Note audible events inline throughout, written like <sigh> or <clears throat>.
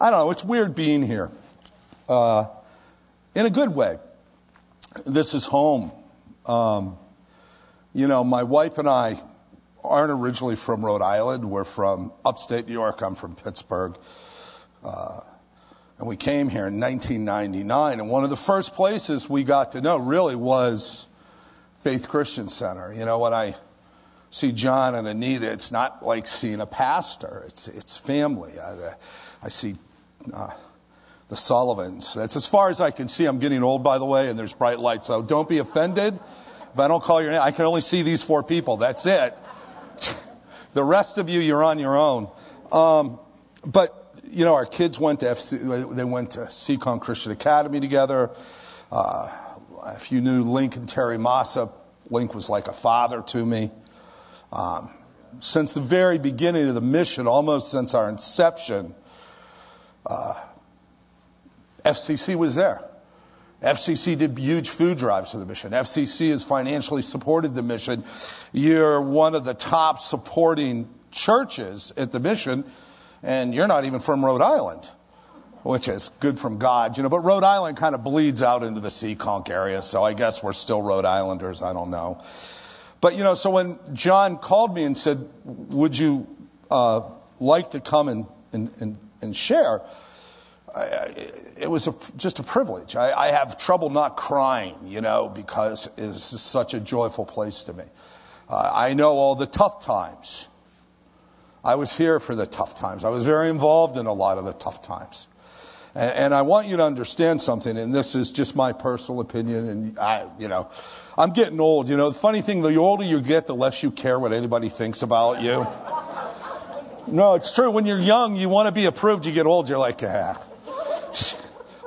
I don't know, it's weird being here. Uh, in a good way. This is home. Um, you know, my wife and I aren't originally from Rhode Island. We're from upstate New York. I'm from Pittsburgh. Uh, and we came here in 1999. And one of the first places we got to know really was Faith Christian Center. You know, when I see John and Anita, it's not like seeing a pastor, it's, it's family. I, I see uh, the Sullivans. That's as far as I can see. I'm getting old, by the way, and there's bright lights. So don't be offended if I don't call your name. I can only see these four people. That's it. <laughs> the rest of you, you're on your own. Um, but, you know, our kids went to FC, they went to Seekonk Christian Academy together. Uh, if you knew Link and Terry Massa, Link was like a father to me. Um, since the very beginning of the mission, almost since our inception, uh, FCC was there. FCC did huge food drives for the mission. FCC has financially supported the mission. You're one of the top supporting churches at the mission, and you're not even from Rhode Island, which is good from God, you know. But Rhode Island kind of bleeds out into the Seekonk area, so I guess we're still Rhode Islanders. I don't know. But, you know, so when John called me and said, Would you uh, like to come and, and, and, and share? I, it was a, just a privilege. I, I, have trouble not crying, you know, because it's such a joyful place to me. Uh, I know all the tough times. I was here for the tough times. I was very involved in a lot of the tough times. And, and I want you to understand something, and this is just my personal opinion, and I, you know, I'm getting old. You know, the funny thing, the older you get, the less you care what anybody thinks about you. No, it's true. When you're young, you want to be approved. You get old, you're like, ah,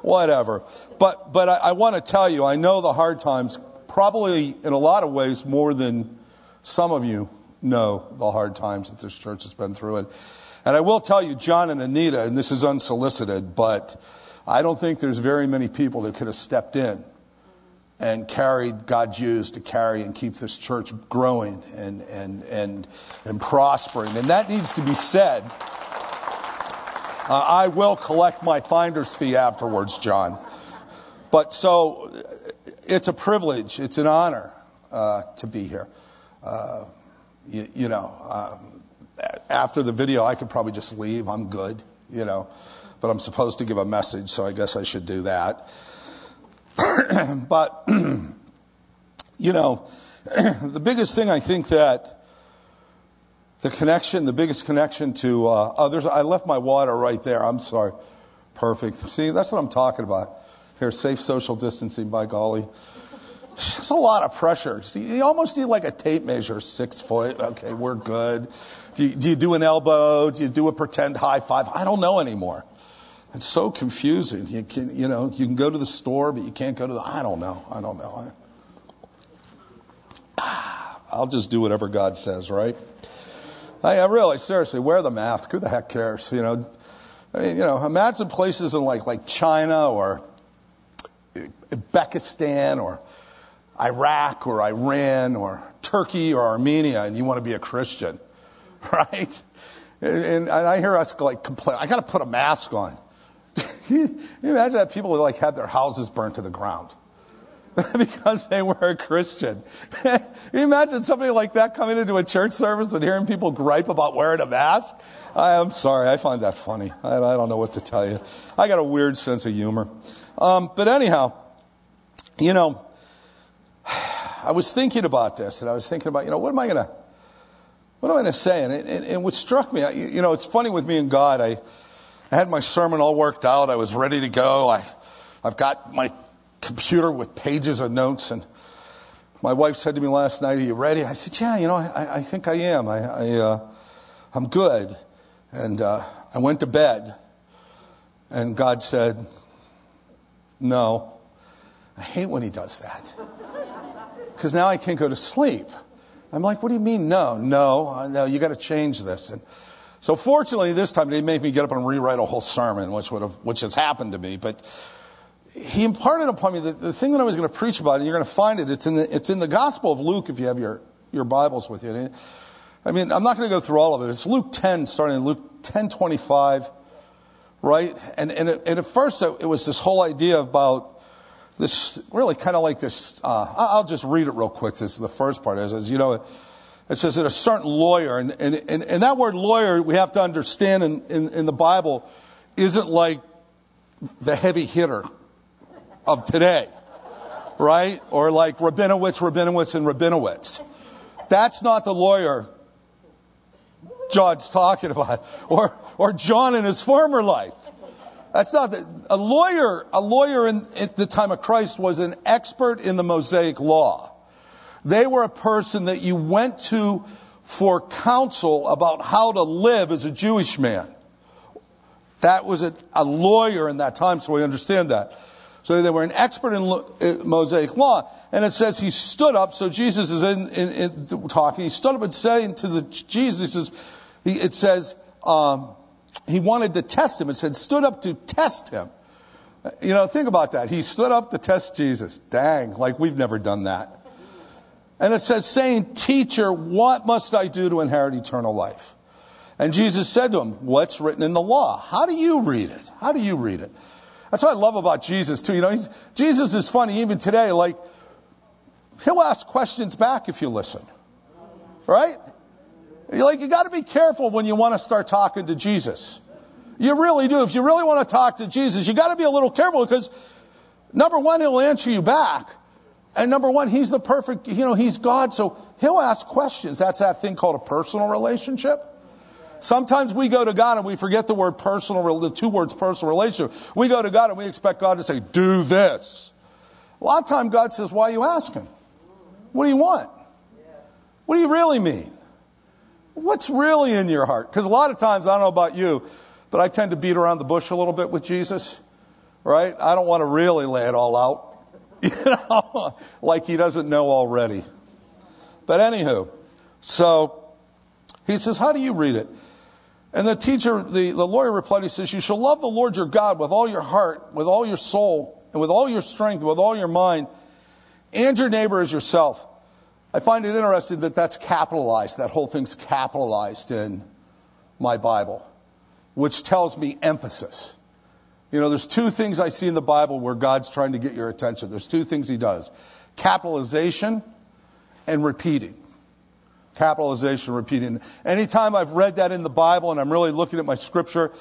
whatever. But, but I, I want to tell you, I know the hard times, probably in a lot of ways more than some of you know the hard times that this church has been through. And, and I will tell you, John and Anita, and this is unsolicited, but I don't think there's very many people that could have stepped in and carried God's used to carry and keep this church growing and, and, and, and prospering. And that needs to be said. Uh, I will collect my finder's fee afterwards, John. But so it's a privilege, it's an honor uh, to be here. Uh, you, you, know, um, after the video, I could probably just leave. I'm good, you know. But I'm supposed to give a message, so I guess I should do that. <coughs> but, <clears throat> you know, <coughs> the biggest thing I think that the connection, the biggest connection to uh, others, I left my water right there. I'm sorry. Perfect. See, that's what I'm talking about. Here, safe social distancing, by golly. It's a lot of pressure. See, you almost need like a tape measure, six foot. Okay, we're good. Do you, do you do an elbow? Do you do a pretend high five? I don't know anymore. It's so confusing. You can, you know, you can go to the store, but you can't go to the. I don't know. I don't know. I, <sighs> I'll just do whatever God says, right? I, I really, seriously, wear the mask. Who the heck cares? You know, I mean, you know, imagine places in like like China or Uzbekistan or Iraq or Iran or Turkey or Armenia, and you want to be a Christian, <laughs> right? And, and I hear us like complain. I got to put a mask on. You <laughs> imagine that people like had their houses burnt to the ground. <laughs> because they were a Christian. you <laughs> imagine somebody like that coming into a church service and hearing people gripe about wearing a mask? I, am sorry, I find that funny. I, I, don't know what to tell you. I got a weird sense of humor. Um, but anyhow, you know, <sighs> I was thinking about this, and I was thinking about, you know, what am I going to, what am I going to say? And, and, and what struck me, you know, it's funny with me and God. I, I had my sermon all worked out. I was ready to go. I, I've got my computer with pages of notes. And my wife said to me last night, Are you ready? I said, Yeah, you know, I, I think I am. I, I, uh, I'm good. And uh, I went to bed. And God said, No. I hate when He does that. Because now I can't go to sleep. I'm like, What do you mean, no? No, no, you got to change this. And so fortunately, this time they made me get up and rewrite a whole sermon, which would have, which has happened to me. But he imparted upon me the, the thing that I was going to preach about, and you're going to find it. It's in the, it's in the Gospel of Luke if you have your, your Bibles with you. I mean, I'm not going to go through all of it. It's Luke 10, starting in Luke 10 25. right? And, and, it, and at first, it was this whole idea about this really kind of like this. Uh, I'll just read it real quick. This is the first part. It says, you know, it says that a certain lawyer, and, and, and, and that word lawyer, we have to understand in, in, in the Bible, isn't like the heavy hitter of today, right? Or like Rabinowitz, Rabinowitz, and Rabinowitz. That's not the lawyer John's talking about, or, or John in his former life. That's not the, a lawyer. A lawyer in, at the time of Christ was an expert in the Mosaic law. They were a person that you went to for counsel about how to live as a Jewish man. That was a, a lawyer in that time, so we understand that. So they were an expert in Mosaic law. And it says he stood up, so Jesus is in, in, in talking. He stood up and saying to the Jesus, it says, um, he wanted to test him. It said, stood up to test him. You know, think about that. He stood up to test Jesus. Dang, like we've never done that. And it says, saying, Teacher, what must I do to inherit eternal life? And Jesus said to him, What's written in the law? How do you read it? How do you read it? That's what I love about Jesus, too. You know, Jesus is funny even today. Like, he'll ask questions back if you listen. Right? You're like, you got to be careful when you want to start talking to Jesus. You really do. If you really want to talk to Jesus, you got to be a little careful because number one, he'll answer you back. And number one, he's the perfect, you know, he's God, so he'll ask questions. That's that thing called a personal relationship. Sometimes we go to God and we forget the word personal, the two words personal relationship. We go to God and we expect God to say, do this. A lot of time God says, why are you asking? What do you want? What do you really mean? What's really in your heart? Because a lot of times, I don't know about you, but I tend to beat around the bush a little bit with Jesus, right? I don't want to really lay it all out, <laughs> you know, like he doesn't know already. But anywho, so he says, How do you read it? And the teacher, the, the lawyer replied, He says, You shall love the Lord your God with all your heart, with all your soul, and with all your strength, with all your mind, and your neighbor as yourself. I find it interesting that that's capitalized, that whole thing's capitalized in my Bible, which tells me emphasis. You know, there's two things I see in the Bible where God's trying to get your attention. There's two things He does capitalization and repeating. Capitalization, repeating. Anytime I've read that in the Bible and I'm really looking at my scripture,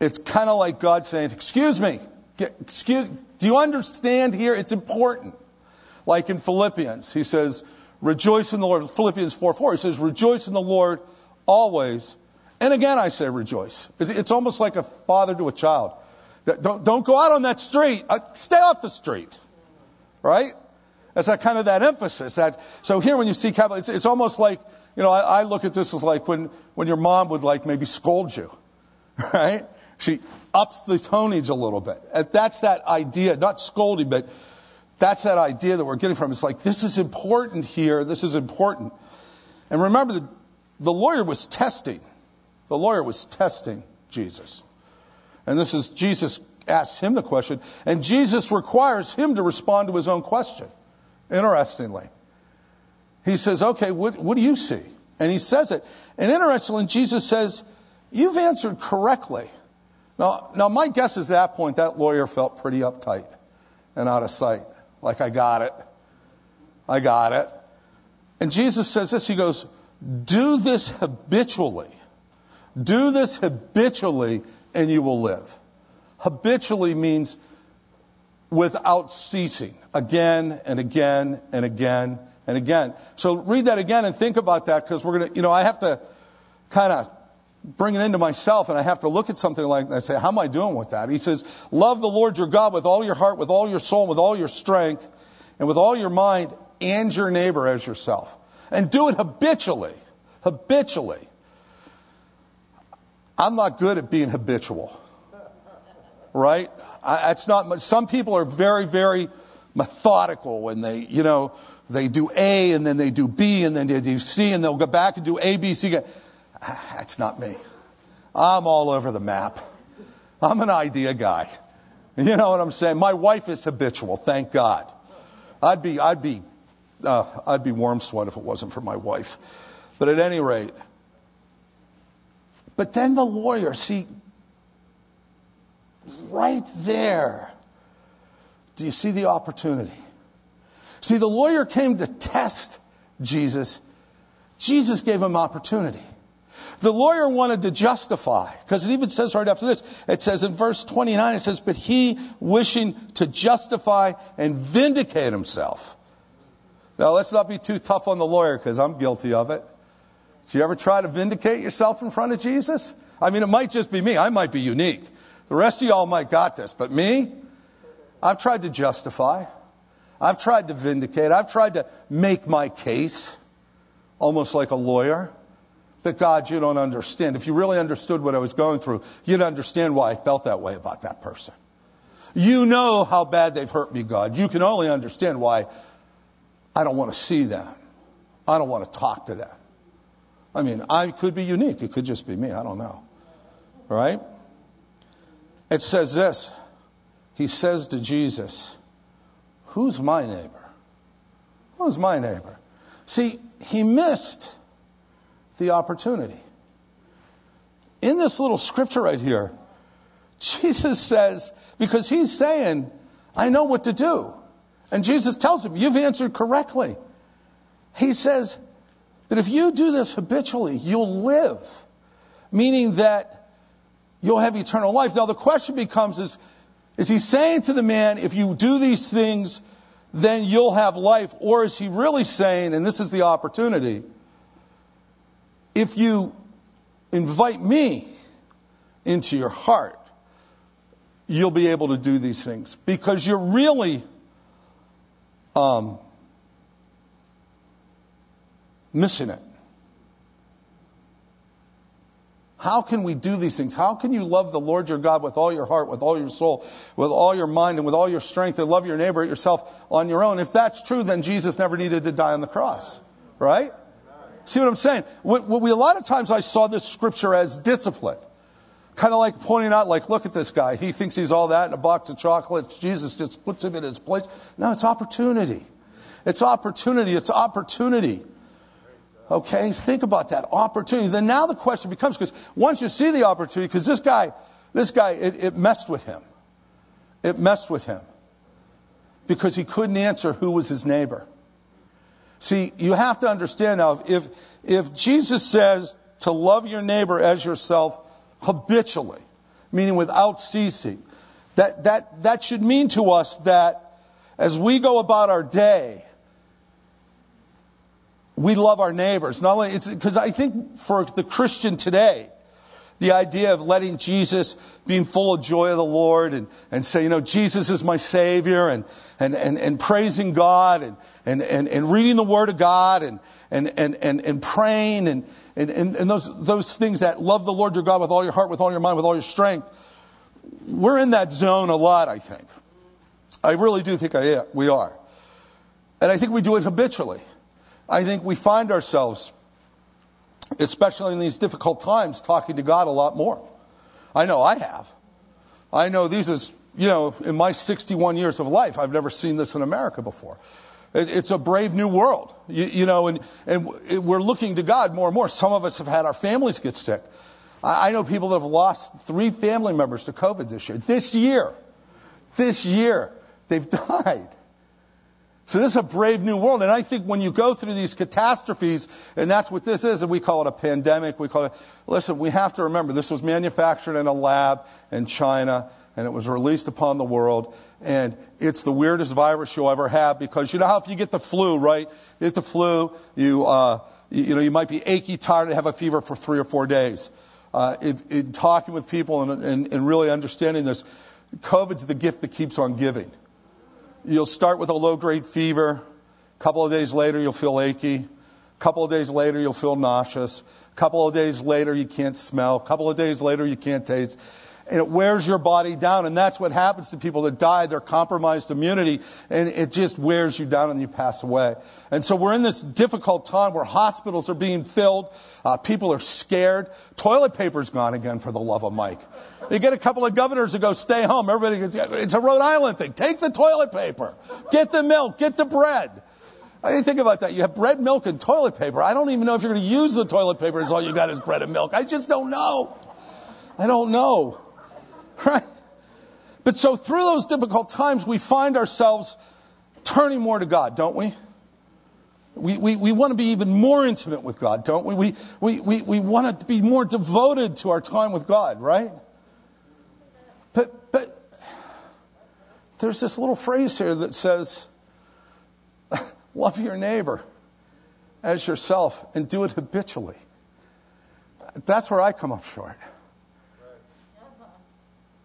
it's kind of like God saying, Excuse me, excuse, do you understand here? It's important. Like in Philippians, He says, Rejoice in the Lord. Philippians 4 4, he says, Rejoice in the Lord always. And again, I say rejoice. It's almost like a father to a child. Don't, don't go out on that street. Uh, stay off the street. Right? That's that kind of that emphasis. That, so here when you see capital, it's, it's almost like, you know, I, I look at this as like when, when your mom would like maybe scold you. <laughs> Right? She ups the tonage a little bit. That's that idea, not scolding, but that's that idea that we're getting from. It's like, this is important here. This is important. And remember, the, the lawyer was testing. The lawyer was testing Jesus. And this is, Jesus asks him the question, and Jesus requires him to respond to his own question. Interestingly. He says, okay, what, what do you see? And he says it. And interestingly, Jesus says, you've answered correctly. Now, now my guess is at that point, that lawyer felt pretty uptight and out of sight like I got it. I got it. And Jesus says this He goes, Do this habitually. Do this habitually, and you will live. Habitually means without ceasing, again and again and again and again. So read that again and think about that because we're going to, you know, I have to kind of bring it into myself and I have to look at something like that and say, how am I doing with that? He says, love the Lord your God with all your heart, with all your soul, with all your strength, and with all your mind, and your neighbor as yourself. And do it habitually. Habitually. I'm not good at being habitual. Right? I, that's not Some people are very, very methodical when they, you know, they do A and then they do B and then they do C and they'll go back and do A, B, C. That's not me. I'm all over the map. I'm an idea guy. You know what I'm saying? My wife is habitual, thank God. I'd be, I'd be, uh, I'd be warm sweat if it wasn't for my wife. But at any rate, but then the lawyer, see, right there. Do you see the opportunity? See, the lawyer came to test Jesus. Jesus gave him opportunity. The lawyer wanted to justify, because it even says right after this, it says in verse 29, it says, But he wishing to justify and vindicate himself. Now, let's not be too tough on the lawyer, because I'm guilty of it. Did you ever try to vindicate yourself in front of Jesus? I mean, it might just be me. I might be unique. The rest of y'all might got this, but me, I've tried to justify. I've tried to vindicate. I've tried to make my case, almost like a lawyer. But God, you don't understand. If you really understood what I was going through, you'd understand why I felt that way about that person. You know how bad they've hurt me, God. You can only understand why I don't want to see them. I don't want to talk to them. I mean, I could be unique. It could just be me. I don't know. Right? It says this He says to Jesus, Who's my neighbor? Who's my neighbor? See, he missed the opportunity. In this little scripture right here, <laughs> Jesus says, because he's saying, I know what to do. And Jesus tells him, You've answered correctly. He says, But if you do this habitually, you'll live, meaning that you'll have eternal life. Now, the question becomes is, is he saying to the man, If you do these things, then you'll have life? Or is he really saying, and this is the opportunity, if you invite me into your heart, you'll be able to do these things because you're really um, missing it. How can we do these things? How can you love the Lord your God with all your heart, with all your soul, with all your mind, and with all your strength, and love your neighbor yourself on your own? If that's true, then Jesus never needed to die on the cross, right? See what I'm saying? What, we, a lot of times I saw this scripture as discipline. Kind of like pointing out, like, look at this guy. He thinks he's all that in a box of chocolates. Jesus just puts him in his place. No, it's opportunity. It's opportunity. It's opportunity. Okay? Think about that. Opportunity. Then now the question becomes, because once you see the opportunity, because this guy, this guy, it, it messed with him. It messed with him. Because he couldn't answer who was his neighbor. See, you have to understand now, if, if Jesus says to love your neighbor as yourself habitually, meaning without ceasing, that, that, that should mean to us that as we go about our day, we love our neighbors. Not only it's because I think for the Christian today, the idea of letting Jesus being full of joy of the Lord and, and say, you know, Jesus is my Savior and, and, and, and praising God and, and, and, and reading the Word of God and, and, and, and, and praying and, and, and, and those, those things that love the Lord your God with all your heart, with all your mind, with all your strength. We're in that zone a lot, I think. I really do think I, we are. And I think we do it habitually. I think we find ourselves, especially in these difficult times, talking to God a lot more. I know I have. I know these is, you know, in my 61 years of life, I've never seen this in America before. It's a brave new world, you, you know, and, and we're looking to God more and more. Some of us have had our families get sick. I, I know people that have lost three family members to COVID this year. This year. This year. They've <laughs> died. So this is a brave new world. And I think when you go through these catastrophes, and that's what this is, and we call it a pandemic, we call it, listen, we have to remember this was manufactured in a lab in China, and it was released upon the world. And it's the weirdest virus you'll ever have because you know how if you get the flu, right? You get the flu, you, uh, you, you, know, you might be achy, tired, and have a fever for three or four days. Uh, if in talking with people and, and, and really understanding this, COVID's the gift that keeps on giving. You'll start with a low grade fever. A couple of days later, you'll feel achy. A couple of days later, you'll feel nauseous. A couple of days later, you can't smell. A couple of days later, you can't taste. And it wears your body down. And that's what happens to people that die. They're compromised immunity and it just wears you down and you pass away. And so we're in this difficult time where hospitals are being filled. Uh, people are scared. Toilet paper's gone again for the love of Mike. You get a couple of governors to go stay home. Everybody, it's a Rhode Island thing. Take the toilet paper. Get the milk. Get the bread. I didn't think about that. You have bread, milk, and toilet paper. I don't even know if you're going to use the toilet paper as all you got is bread and milk. I just don't know. I don't know. <laughs> Right? But so through those difficult times, we find ourselves turning more to God, don't we? We, we, we want to be even more intimate with God, don't we? We, we, we, we want to be more devoted to our time with God, right? But, but there's this little phrase here that says, <laughs> love your neighbor as yourself and do it habitually. That's where I come up short.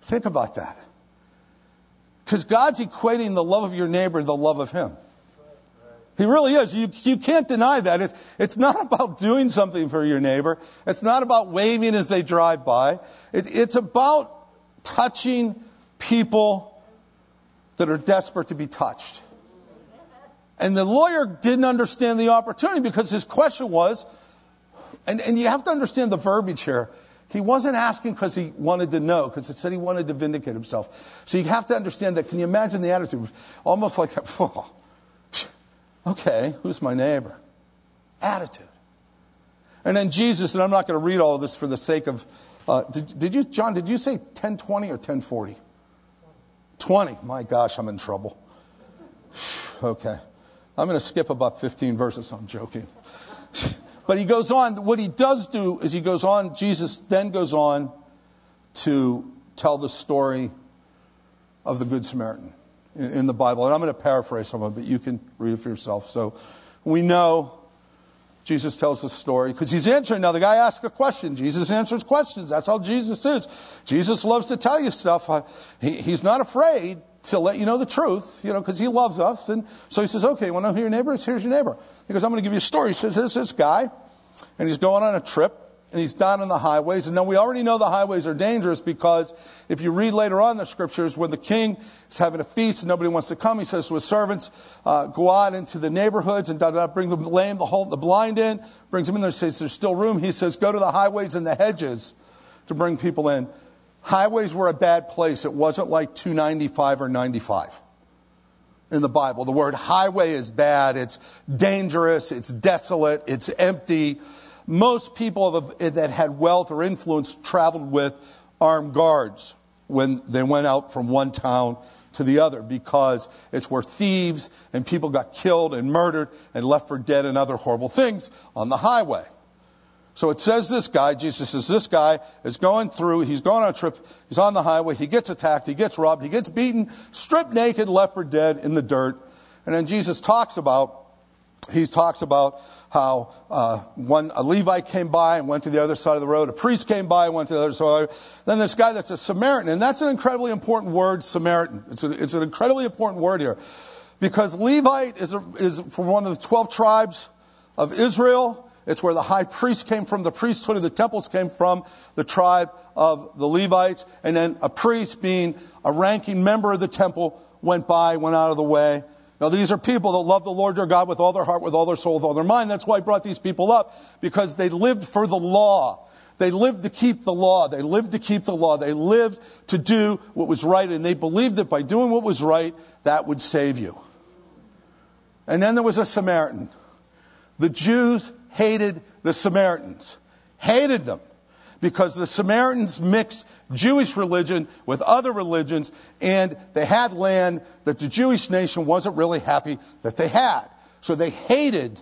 Think about that. Because God's equating the love of your neighbor to the love of Him. He really is. You, you can't deny that. It's, it's not <laughs> about doing something for your neighbor. It's not about waving as they drive by. It, it's about touching people that are desperate to be touched. And the lawyer didn't understand the opportunity because his question was, and, and you have to understand the verbiage here. He wasn't asking because he wanted to know, because it said he wanted to vindicate himself. So you have to understand that. Can you imagine the attitude? Almost like that. <laughs> Oh, okay, who's my neighbor? Attitude. And then Jesus, and I'm not going to read all of this for the sake of. Uh, did, did you, John, did you say 1020 or 1040? 20. My gosh, I'm in trouble. <sighs> okay. I'm going to skip about 15 verses. I'm joking. <laughs> But he goes on, what he does do is he goes on, Jesus then goes on to tell the story of the Good Samaritan in, in the Bible. And I'm going to paraphrase some of it, but you can read it for yourself. So we know Jesus tells the story because he's answering. Now, the guy asks a question. Jesus answers questions. That's how Jesus is. Jesus loves to tell you stuff. Uh, he, he's not afraid to let you know the truth, you know, because he loves us. And so he says, okay, want to know who your neighbor is? Here's your neighbor. He goes, I'm going to give you a story. He says, there's this guy, and he's going on a trip, and he's down on the highways. And now we already know the highways are dangerous because if you read later on in the scriptures, when the king is having a feast and nobody wants to come, he says to his servants, uh, go out into the neighborhoods and da, da, bring the lame, the whole, the blind in, brings them in there, says there's still room. He says, go to the highways and the hedges to bring people in. Highways were a bad place. It wasn't like 295 or 95 in the Bible. The word highway is bad. It's dangerous. It's desolate. It's empty. Most people that had wealth or influence traveled with armed guards when they went out from one town to the other because it's where thieves and people got killed and murdered and left for dead and other horrible things on the highway. So it says this guy, Jesus says, this guy is going through, he's going on a trip, he's on the highway, he gets attacked, he gets robbed, he gets beaten, stripped naked, left for dead in the dirt. And then Jesus talks about, he talks about how uh, one a Levite came by and went to the other side of the road, a priest came by and went to the other side. Then this guy that's a Samaritan, and that's an incredibly important word, Samaritan. It's, a, it's an incredibly important word here, because Levite is, a, is from one of the twelve tribes of Israel. It's where the high priest came from, the priesthood of the temples came from, the tribe of the Levites. And then a priest, being a ranking member of the temple, went by, went out of the way. Now, these are people that love the Lord your God with all their heart, with all their soul, with all their mind. That's why I brought these people up, because they lived for the law. They lived to keep the law. They lived to keep the law. They lived to do what was right, and they believed that by doing what was right, that would save you. And then there was a Samaritan. The Jews hated the Samaritans, hated them because the Samaritans mixed Jewish religion with other religions and they had land that the Jewish nation wasn't really happy that they had. So they hated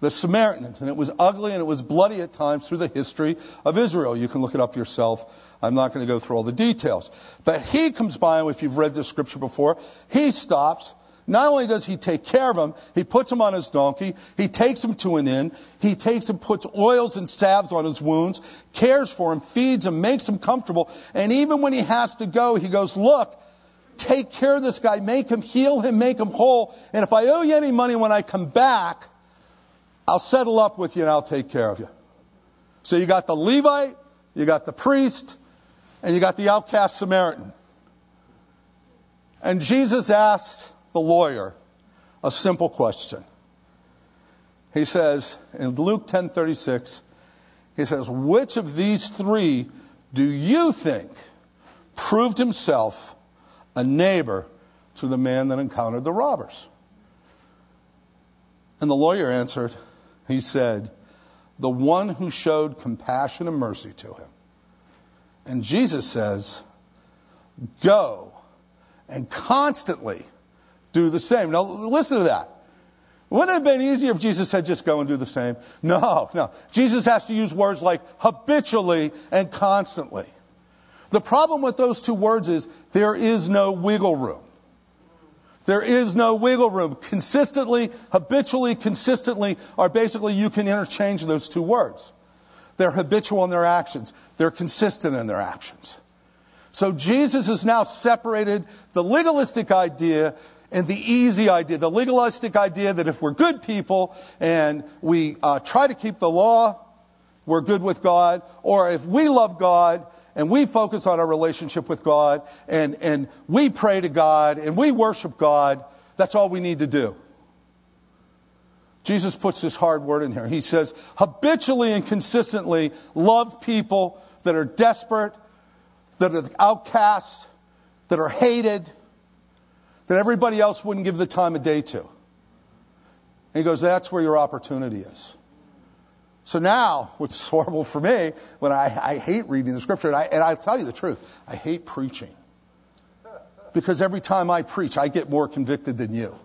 the Samaritans and it was ugly and it was bloody at times through the history of Israel. You can look it up yourself. I'm not going to go through all the details. But he comes by, if you've read this scripture before, he stops not only does he take care of him, he puts him on his donkey, he takes him to an inn, he takes him, puts oils and salves on his wounds, cares for him, feeds him, makes him comfortable. And even when he has to go, he goes, look, take care of this guy, make him, heal him, make him whole. And if I owe you any money when I come back, I'll settle up with you and I'll take care of you. So you got the Levite, you got the priest, and you got the outcast Samaritan. And Jesus asked, the lawyer a simple question. He says in Luke 10:36, he says, "Which of these three do you think proved himself a neighbor to the man that encountered the robbers?" And the lawyer answered, he said, "The one who showed compassion and mercy to him." And Jesus says, go and constantly do the same. Now, listen to that. Wouldn't it have been easier if Jesus said, just go and do the same? No, no. Jesus has to use words like habitually and constantly. The problem with those two words is there is no wiggle room. There is no wiggle room. Consistently, habitually, consistently are basically you can interchange those two words. They're habitual in their actions. They're consistent in their actions. So Jesus has now separated the legalistic idea and the easy idea, the legalistic idea that if we're good people and we uh, try to keep the law, we're good with God, or if we love God and we focus on our relationship with God and, and we pray to God and we worship God, that's all we need to do. Jesus puts this hard word in here. He says, habitually and consistently love people that are desperate, that are outcasts, that are hated, that everybody else wouldn't give the time of day to. And he goes, that's where your opportunity is. So now, which is <laughs> horrible for me, when I, I hate reading the scripture, and, I, and I'll tell you the truth, I hate preaching. Because every time I preach, I get more convicted than you.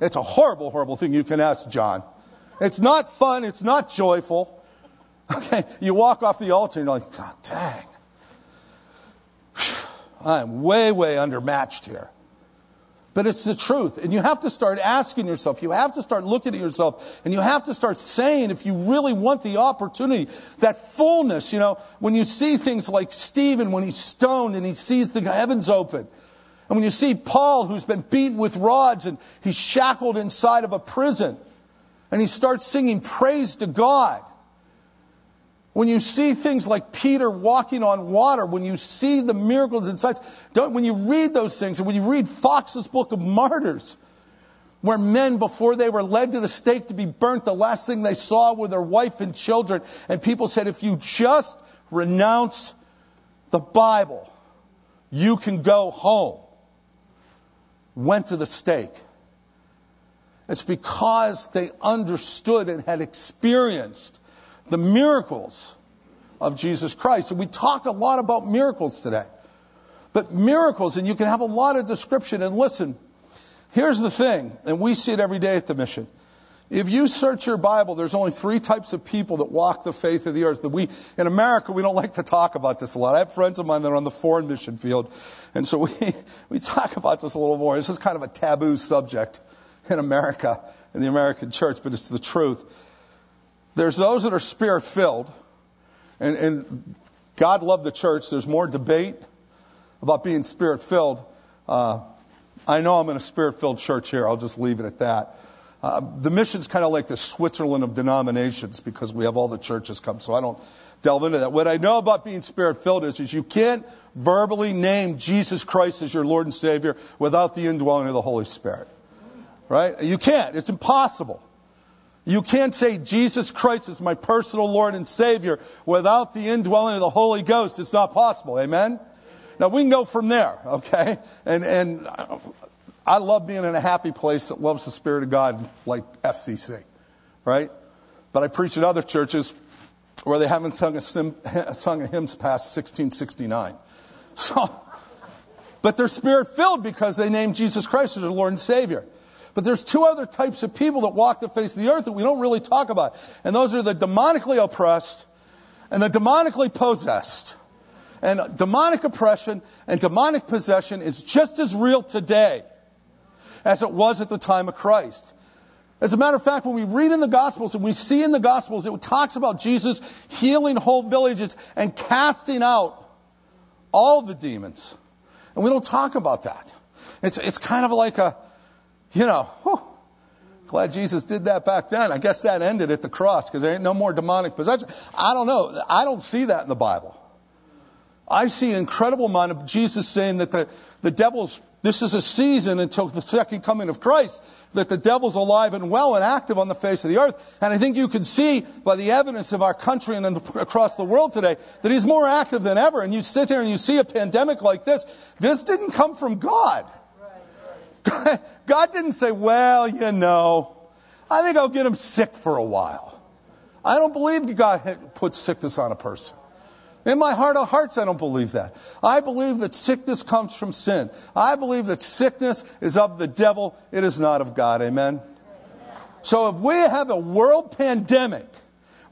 It's a horrible, horrible thing. You can ask John. It's not fun. It's not joyful. <laughs> Okay, you walk off the altar and you're like, God dang. I am way, way undermatched here. But it's the truth. And you have to start asking yourself, you have to start looking at yourself, and you have to start saying, if you really want the opportunity, that fullness, you know, when you see things like Stephen when he's stoned and he sees the heavens open, and when you see Paul who's been beaten with rods and he's shackled inside of a prison, and he starts singing praise to God. When you see things like Peter walking on water, when you see the miracles and signs, don't, when you read those things, and when you read Foxe's Book of Martyrs, where men, before they were led to the stake to be burnt, the last thing they saw were their wife and children. And people said, if you just renounce the Bible, you can go home. Went to the stake. It's because they understood and had experienced the miracles of Jesus Christ. And we talk a lot about miracles today. But miracles, and you can have a lot of description. And listen, here's the thing, and we see it every day at the mission. If you search your Bible, there's only three types of people that walk the faith of the earth. That we, in America, we don't <laughs> like to talk about this a lot. I have friends of mine that are on the foreign mission field, and so <laughs> we, we talk about this a little more. This is kind of a taboo subject in America, in the American church, but it's the truth. There's those that are spirit filled, and, and, God loved the church. There's more debate about being spirit filled. Uh, I know I'm in a spirit filled church here. I'll just leave it at that. Uh, the mission's kind of like the Switzerland of denominations because we have all the churches come, so I don't delve into that. What I know about being spirit filled is, is you can't verbally name Jesus Christ as your Lord and Savior without the indwelling of the Holy Spirit. Right? You can't. It's impossible. You can't say Jesus Christ is my personal Lord and Savior without the indwelling of the Holy Ghost. It's not possible. Amen? Now we can go from there, okay? And, and I love being in a happy place that loves the Spirit of God like FCC, right? But I preach at other churches where they haven't sung a, sim, <laughs> sung a hymns past 1669. <laughs> So, but they're spirit filled because they named Jesus Christ as their Lord and Savior. But there's two other types of people that walk the face of the earth that we don't really talk about. And those are the demonically oppressed and the demonically possessed. And demonic oppression and demonic possession is just as real today as it was at the time of Christ. As a matter of fact, when we read in the Gospels and we see in the Gospels, it talks about Jesus healing whole villages and casting out all the demons. And we don't talk about that. It's, it's kind of like a, you know, whew, glad Jesus did that back then. I guess that ended at the cross because there ain't no more demonic possession. I don't know. I don't see that in the Bible. I see an incredible amount of Jesus saying that the, the devil's, this is a season until the second coming of Christ, that the devil's alive and well and active on the face of the earth. And I think you can see by the evidence of our country and across the world today that he's more active than ever. And you sit there and you see a pandemic like this. This didn't come from God. God didn't say, well, you know, I think I'll get him sick for a while. I don't believe God puts sickness on a person. In my heart of hearts, I don't believe that. I believe that sickness comes from sin. I believe that sickness is of the devil. It is not of God. Amen? So if we have a world pandemic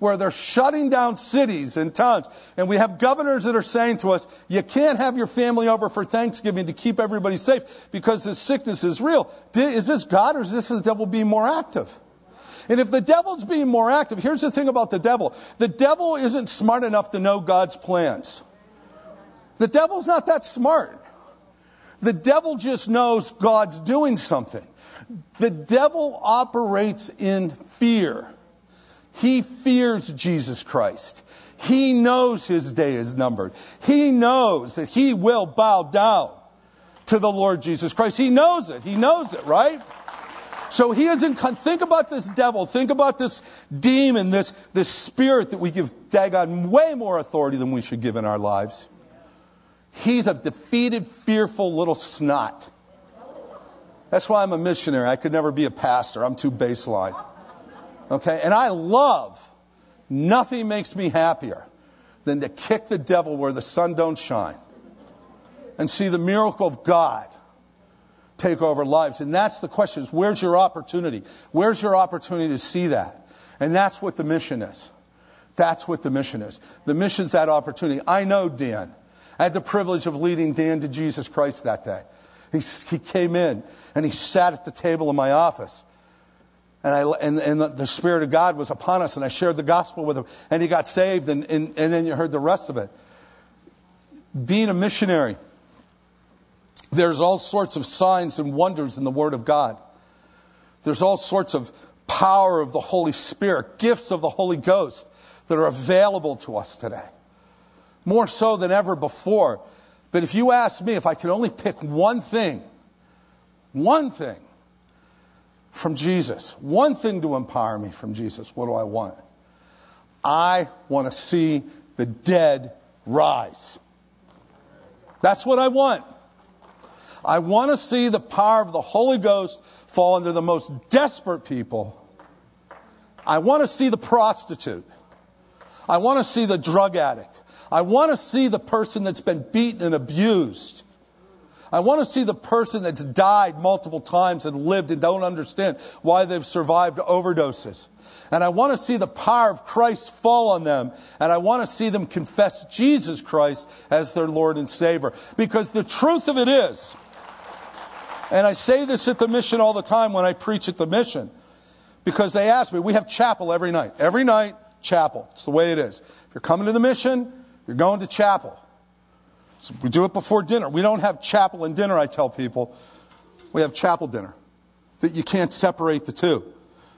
where they're shutting down cities and towns, and we have governors that are saying to us, you can't have your family over for Thanksgiving to keep everybody safe because this sickness is real. Is this God or is this the devil being more active? And if the devil's being more active, here's the thing about the devil the devil isn't smart enough to know God's plans. The devil's not that smart. The devil just knows God's doing something. The devil operates in fear. He fears Jesus Christ. He knows his day is numbered. He knows that he will bow down to the Lord Jesus Christ. He knows it. He knows it, right? So he isn't, think about this devil, think about this demon, this, this spirit that we give Dagon way more authority than we should give in our lives. He's a defeated, fearful little snot. That's why I'm a missionary. I could never be a pastor. I'm too baseline. Okay? And I love, nothing makes me happier than to kick the devil where the sun don't shine and see the miracle of God take over lives. And that's the question is where's your opportunity? Where's your opportunity to see that? And that's what the mission is. That's what the mission is. The mission's that opportunity. I know Dan. I had the privilege of leading Dan to Jesus Christ that day. He, he came in and he sat at the table in my office. And, I, and, and the, Spirit of God was upon us, and I shared the gospel with him, and he got saved, and, and, and then you heard the rest of it. Being a missionary, there's all sorts of signs and wonders in the Word of God. There's all sorts of power of the Holy Spirit, gifts of the Holy Ghost that are available to us today. More so than ever before. But if you ask me if I could only pick one thing, one thing from Jesus, one thing to empower me from Jesus, what do I want? I want to see the dead rise. That's what I want. I want to see the power of the Holy Ghost fall into the most desperate people. I want to see the prostitute. I want to see the drug addict. I want to see the person that's been beaten and abused. I want to see the person that's died multiple times and lived and don't understand why they've survived overdoses. And I want to see the power of Christ fall on them. And I want to see them confess Jesus Christ as their Lord and Savior. Because the truth of it is, and I say this at the mission all the time when I preach at the mission because they ask me, we have chapel every night. Every night, chapel. It's the way it is. If you're coming to the mission, you're going to chapel. So we do it before dinner. We don't have chapel and dinner, I tell people. We have chapel dinner. That you can't separate the two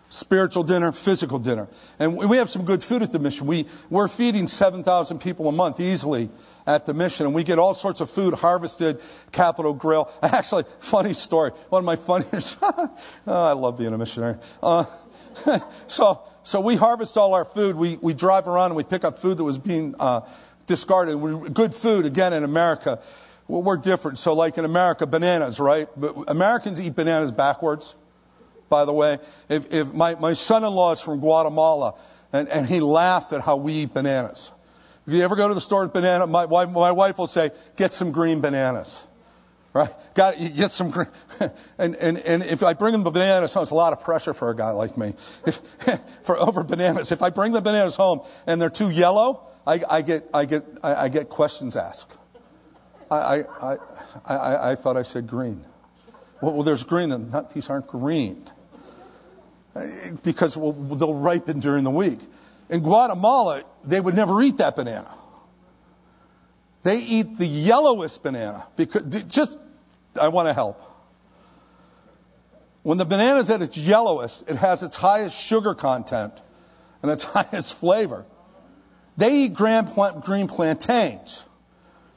spiritual dinner, physical dinner. And we have some good food at the mission. We, we're feeding 7,000 people a month easily at the mission, and we get all sorts of food harvested, Capital Grille. <laughs> Actually, funny story. One of my funniest, <laughs> oh, I love being a missionary. Uh, <laughs> so, so we harvest all our food. We, we drive around and we pick up food that was being uh, discarded. Good food, again, in America. We're different. So, like in America, bananas, right? But Americans eat bananas backwards by the way. If, if my, my son in law is from Guatemala, and, and he laughs at how we eat bananas. If you ever go to the store with banana, my, my wife will say, get some green bananas. Right? Got you get some <laughs> and, and, and if I bring them the bananas home, it's a lot of pressure for a guy like me. If, <laughs> for over bananas. If I bring the bananas home and they're too yellow, I, I get, I, get, I, I get questions asked. I, I, I, I, thought I said green. Well, well there's green, and not, these aren't green because well, they'll ripen during the week. In Guatemala, they would never eat that banana. They eat the yellowest banana because just, I want to help. When the banana is at its yellowest, it has its highest sugar content and its <laughs> highest flavor. They eat green plantains.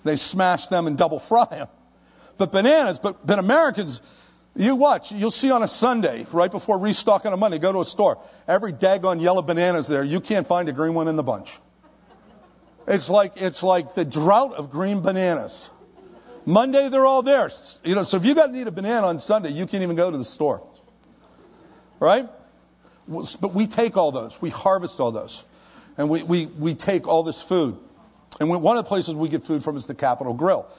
They smash them and double fry them. But bananas, but, but Americans, you watch, you'll see on a Sunday, right before restocking on Monday, go to a store. Every daggone yellow banana's there. You can't find a green one in the bunch. It's like, it's like the drought of green bananas. Monday, they're all there. You know, so if you got to need a banana on Sunday, you can't even go to the store. Right? But we take all those. We harvest all those. And we, we, we take all this food. And one of the places we get food from is the Capital Grille.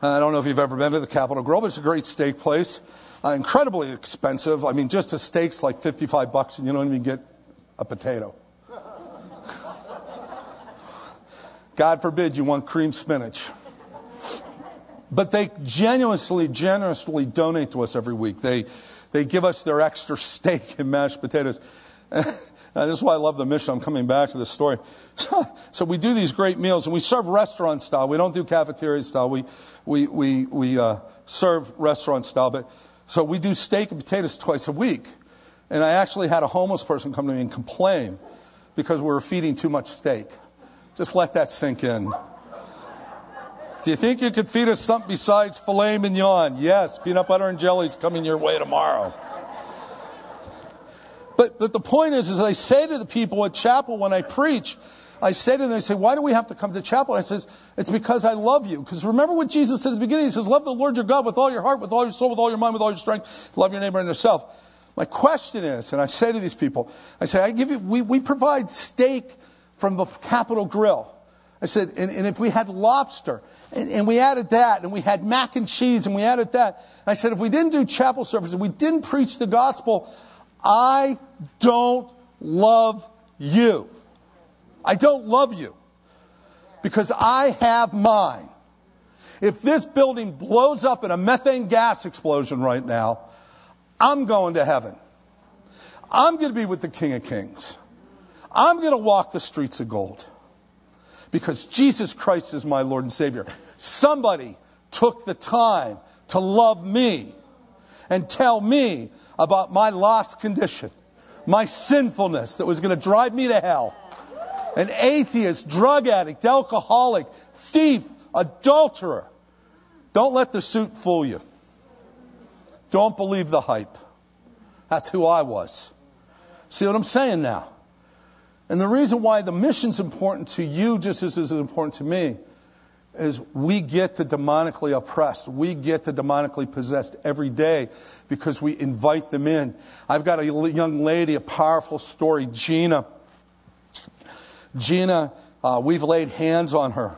Uh, I don't know if you've ever been to the Capital Grille, but it's a great steak place. Uh, incredibly expensive. I mean, just a steak's like 55 bucks and you don't even get a potato. God forbid you want cream spinach. But they genuinely, generously donate to us every week. They, they give us their extra steak and mashed potatoes. <laughs> this is why I love the mission. I'm coming back to this story. <laughs> so we do these great meals, and we serve restaurant style. We don't do cafeteria style. We, we, we, we uh, serve restaurant style. But, so we do steak and potatoes twice a week. And I actually had a homeless person come to me and complain because we were feeding too much steak. Just let that sink in. Do you think you could feed us something besides filet mignon? Yes, peanut butter and jelly is coming your way tomorrow. But, but the point is, is I say to the people at chapel when I preach, I say to them, they say, why do we have to come to chapel? And I says, it's because I love you. Because remember what Jesus said at the beginning? He says, love the Lord your God with all your heart, with all your soul, with all your mind, with all your strength. Love your neighbor and yourself. My question is, and I say to these people, I say, I give you, we, we provide steak from the Capital Grille. I said, and, and if we had lobster, and, and, we added that, and we had mac and cheese, and we added that. I said, if we didn't do chapel services, we didn't preach the gospel, I don't love you. I don't love you. Because I have mine. If this building blows up in a methane gas explosion right now, I'm going to heaven. I'm going to be with the King of Kings. I'm going to walk the streets of gold because Jesus Christ is my Lord and Savior. Somebody took the time to love me and tell me about my lost condition, my sinfulness that was going to drive me to hell. An atheist, drug addict, alcoholic, thief, adulterer. Don't let the suit fool you. Don't believe the hype. That's who I was. See what I'm saying now? And the reason why the mission's important to you just as is important to me is we get the demonically oppressed. We get the demonically possessed every day because we invite them in. I've got a young lady, a powerful story, Gina. Gina, uh, we've laid hands on her.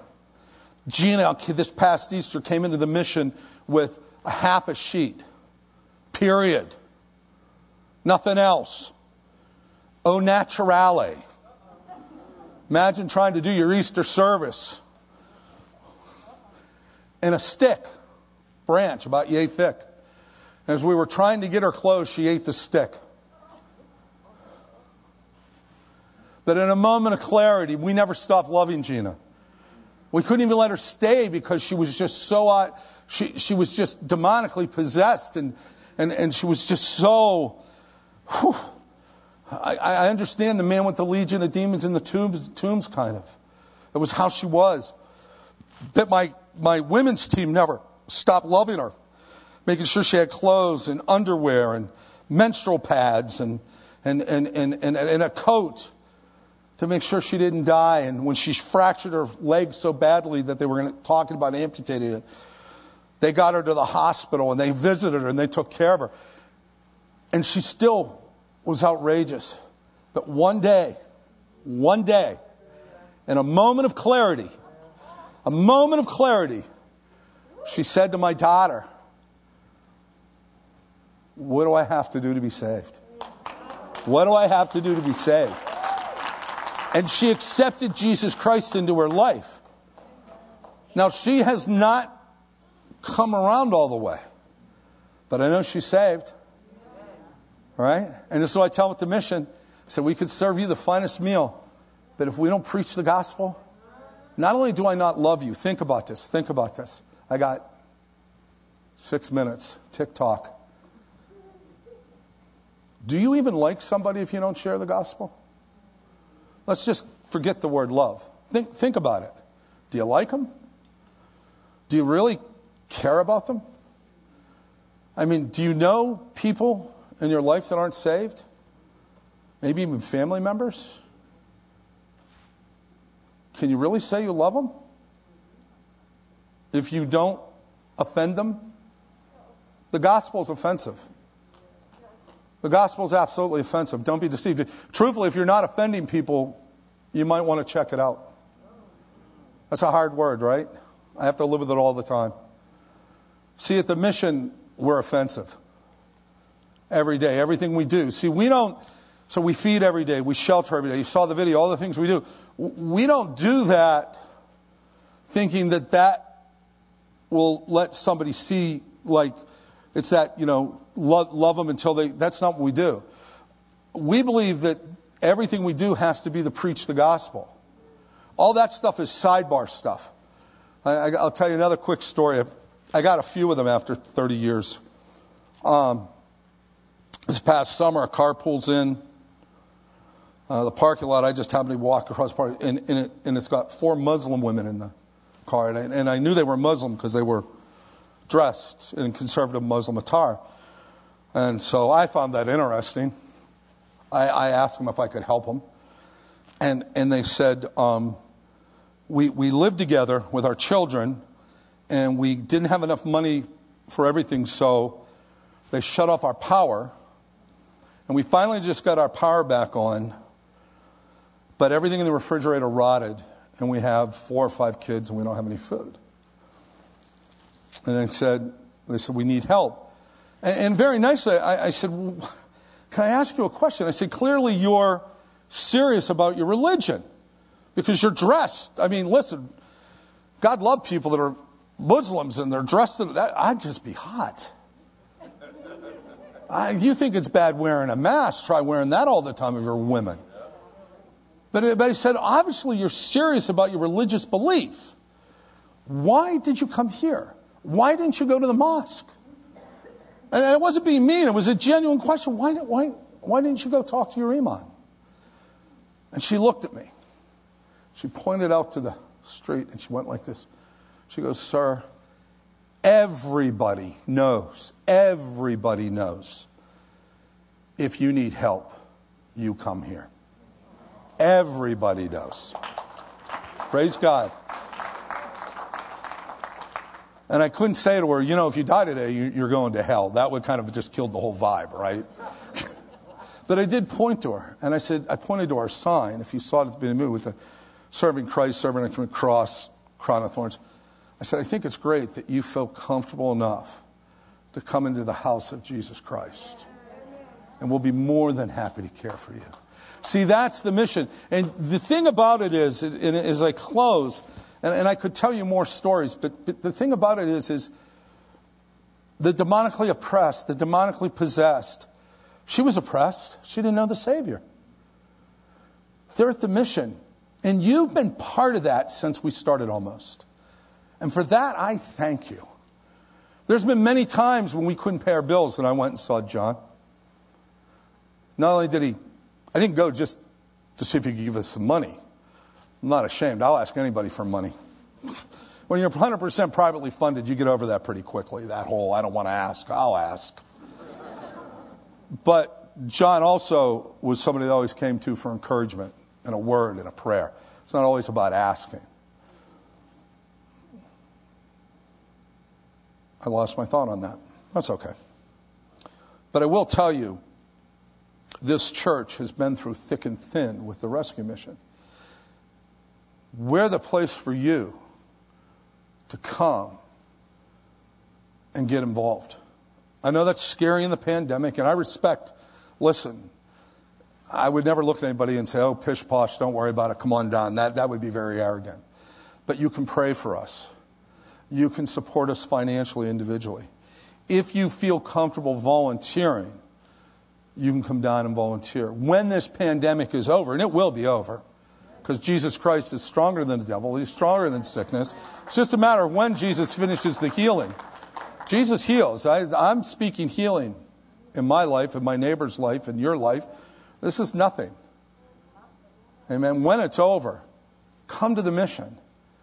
Gina, this past Easter, came into the mission with a half a sheet. Period. Nothing else. Au naturale. Imagine trying to do your Easter service in a stick, branch about yay thick. As we were trying to get her clothes, she ate the stick. But in a moment of clarity, we never stopped loving Gina. We couldn't even let her stay because she was just so, uh, she, she was just demonically possessed and, and, and she was just so, whew, I, I understand the man with the legion of demons in the tombs, tombs kind of. It was how she was. But my, my women's team never stopped loving her, making sure she had clothes and underwear and menstrual pads and, and, and, and, and, and a coat to make sure she didn't die. And when she fractured her leg so badly that they were gonna, talking about amputating it, they got her to the hospital and they visited her and they took care of her. And she still was outrageous. But one day, one day, in a moment of clarity, a moment of clarity, she said to my daughter, What do I have to do to be saved? What do I have to do to be saved? And she accepted Jesus Christ into her life. Now, she has not come around all the way, but I know she's saved. Right? And this is what I tell them at the mission. I said, we could serve you the finest meal, but if we don't preach the gospel, not only do I not love you, think about this, think about this. I got six minutes, tick tock. Do you even like somebody if you don't share the gospel? Let's just forget the word love. Think, think about it. Do you like them? Do you really care about them? I mean, do you know people in your life that aren't saved? Maybe even family members? Can you really say you love them? If you don't offend them? The gospel is offensive. The gospel is absolutely offensive. Don't be deceived. Truthfully, if you're not offending people, you might want to check it out. That's a hard word, right? I have to live with it all the time. See, at the mission, we're offensive. Every day, everything we do. See, we don't, so we feed every day, we shelter every day. You saw the video, all the things we do. We don't do that thinking that that will let somebody see, like, it's that, you know, love, love them until they, that's not what we do. We believe that everything we do has to be to preach the gospel. All that stuff is sidebar stuff. I, will tell you another quick story. I got a few of them after 30 years. Um, this past summer, a car pulls in uh, the parking lot. I just happened to walk across the park, and, and, it, and it's got four Muslim women in the car. And I, and I knew they were Muslim because they were dressed in conservative Muslim attire. And so I found that interesting. I, I asked them if I could help them. And, and they said, um, we, we lived together with our children, and we didn't have enough money for everything, so they shut off our power. And we finally just got our power back on, but everything in the refrigerator rotted, and we have four or five kids, and we don't have any food. And they said, they said, we need help. And, and very nicely, I, I said, can I ask you a question? I said, clearly you're serious about your religion because you're dressed. I mean, listen, God loved people that are Muslims and they're dressed in that. I'd just be hot. I, you think it's bad wearing a mask? Try wearing that all the time if you're women. But, but he said, obviously, you're serious about your religious belief. Why did you come here? Why didn't you go to the mosque? And it wasn't being mean, it was a genuine question. Why, why, why didn't you go talk to your imam? And she looked at me. She pointed out to the street and she went like this. She goes, Sir, everybody knows, everybody knows if you need help, you come here. Everybody does. Praise God. And I couldn't say to her, you know, if you die today, you're going to hell. That would kind of just killed the whole vibe, right? <laughs> but I did point to her, and I said, I pointed to our sign, if you saw it at the beginning of the movie, with the serving Christ, serving the cross, crown of thorns. I said, I think it's great that you feel comfortable enough to come into the house of Jesus Christ. And we'll be more than happy to care for you. See, that's the mission. And the thing about it is, as I close, and, and I could tell you more stories, but, but the thing about it is, is the demonically oppressed, the demonically possessed, she was oppressed. She didn't know the Savior. They're at the mission. And you've been part of that since we started almost. And for that, I thank you. There's been many times when we couldn't pay our bills and I went and saw John. Not only did he, I didn't go just to see if he could give us some money. I'm not ashamed. I'll ask anybody for money. <laughs> When you're 100% privately funded, you get over that pretty quickly. That whole, I don't want to ask, I'll ask. <laughs> But John also was somebody that always came to for encouragement and a word and a prayer. It's not always about asking. I lost my thought on that. That's okay. But I will tell you, this church has been through thick and thin with the rescue mission. We're the place for you to come and get involved. I know that's scary in the pandemic, and I respect, listen, I would never look at anybody and say, oh, pish posh, don't worry about it, come on down. That, that would be very arrogant. But you can pray for us. You can support us financially, individually. If you feel comfortable volunteering, you can come down and volunteer. When this pandemic is over, and it will be over, because Jesus Christ is stronger than the devil, he's stronger than sickness. It's just a matter of when Jesus finishes the healing. Jesus heals. I, I'm speaking healing in my life, in my neighbor's life, in your life. This is nothing. Amen. When it's over, come to the mission.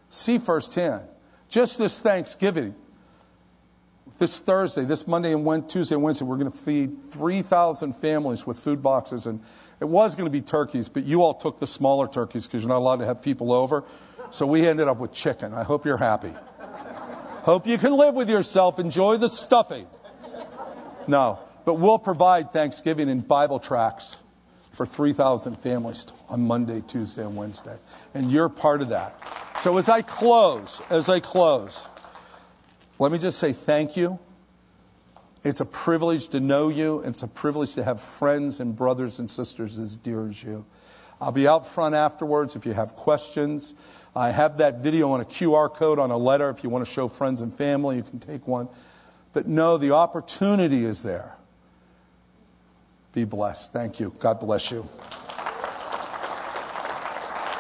See firsthand. Just this Thanksgiving, this Thursday, this Monday and Tuesday and Wednesday, we're going to feed 3,000 families with food boxes. And it was going to be turkeys, but you all took the smaller turkeys because you're not allowed to have people over. So we ended up with chicken. I hope you're happy. hope you can live with yourself. Enjoy the stuffing. No, but we'll provide Thanksgiving in Bible tracts for 3,000 families on Monday, Tuesday, and Wednesday. And you're part of that. So as I close, as I close, let me just say thank you. It's a privilege to know you. It's a privilege to have friends and brothers and sisters as dear as you. I'll be out front afterwards if you have questions. I have that video on a QR code on a letter. If you want to show friends and family, you can take one. But no, the opportunity is there. Be blessed. Thank you. God bless you.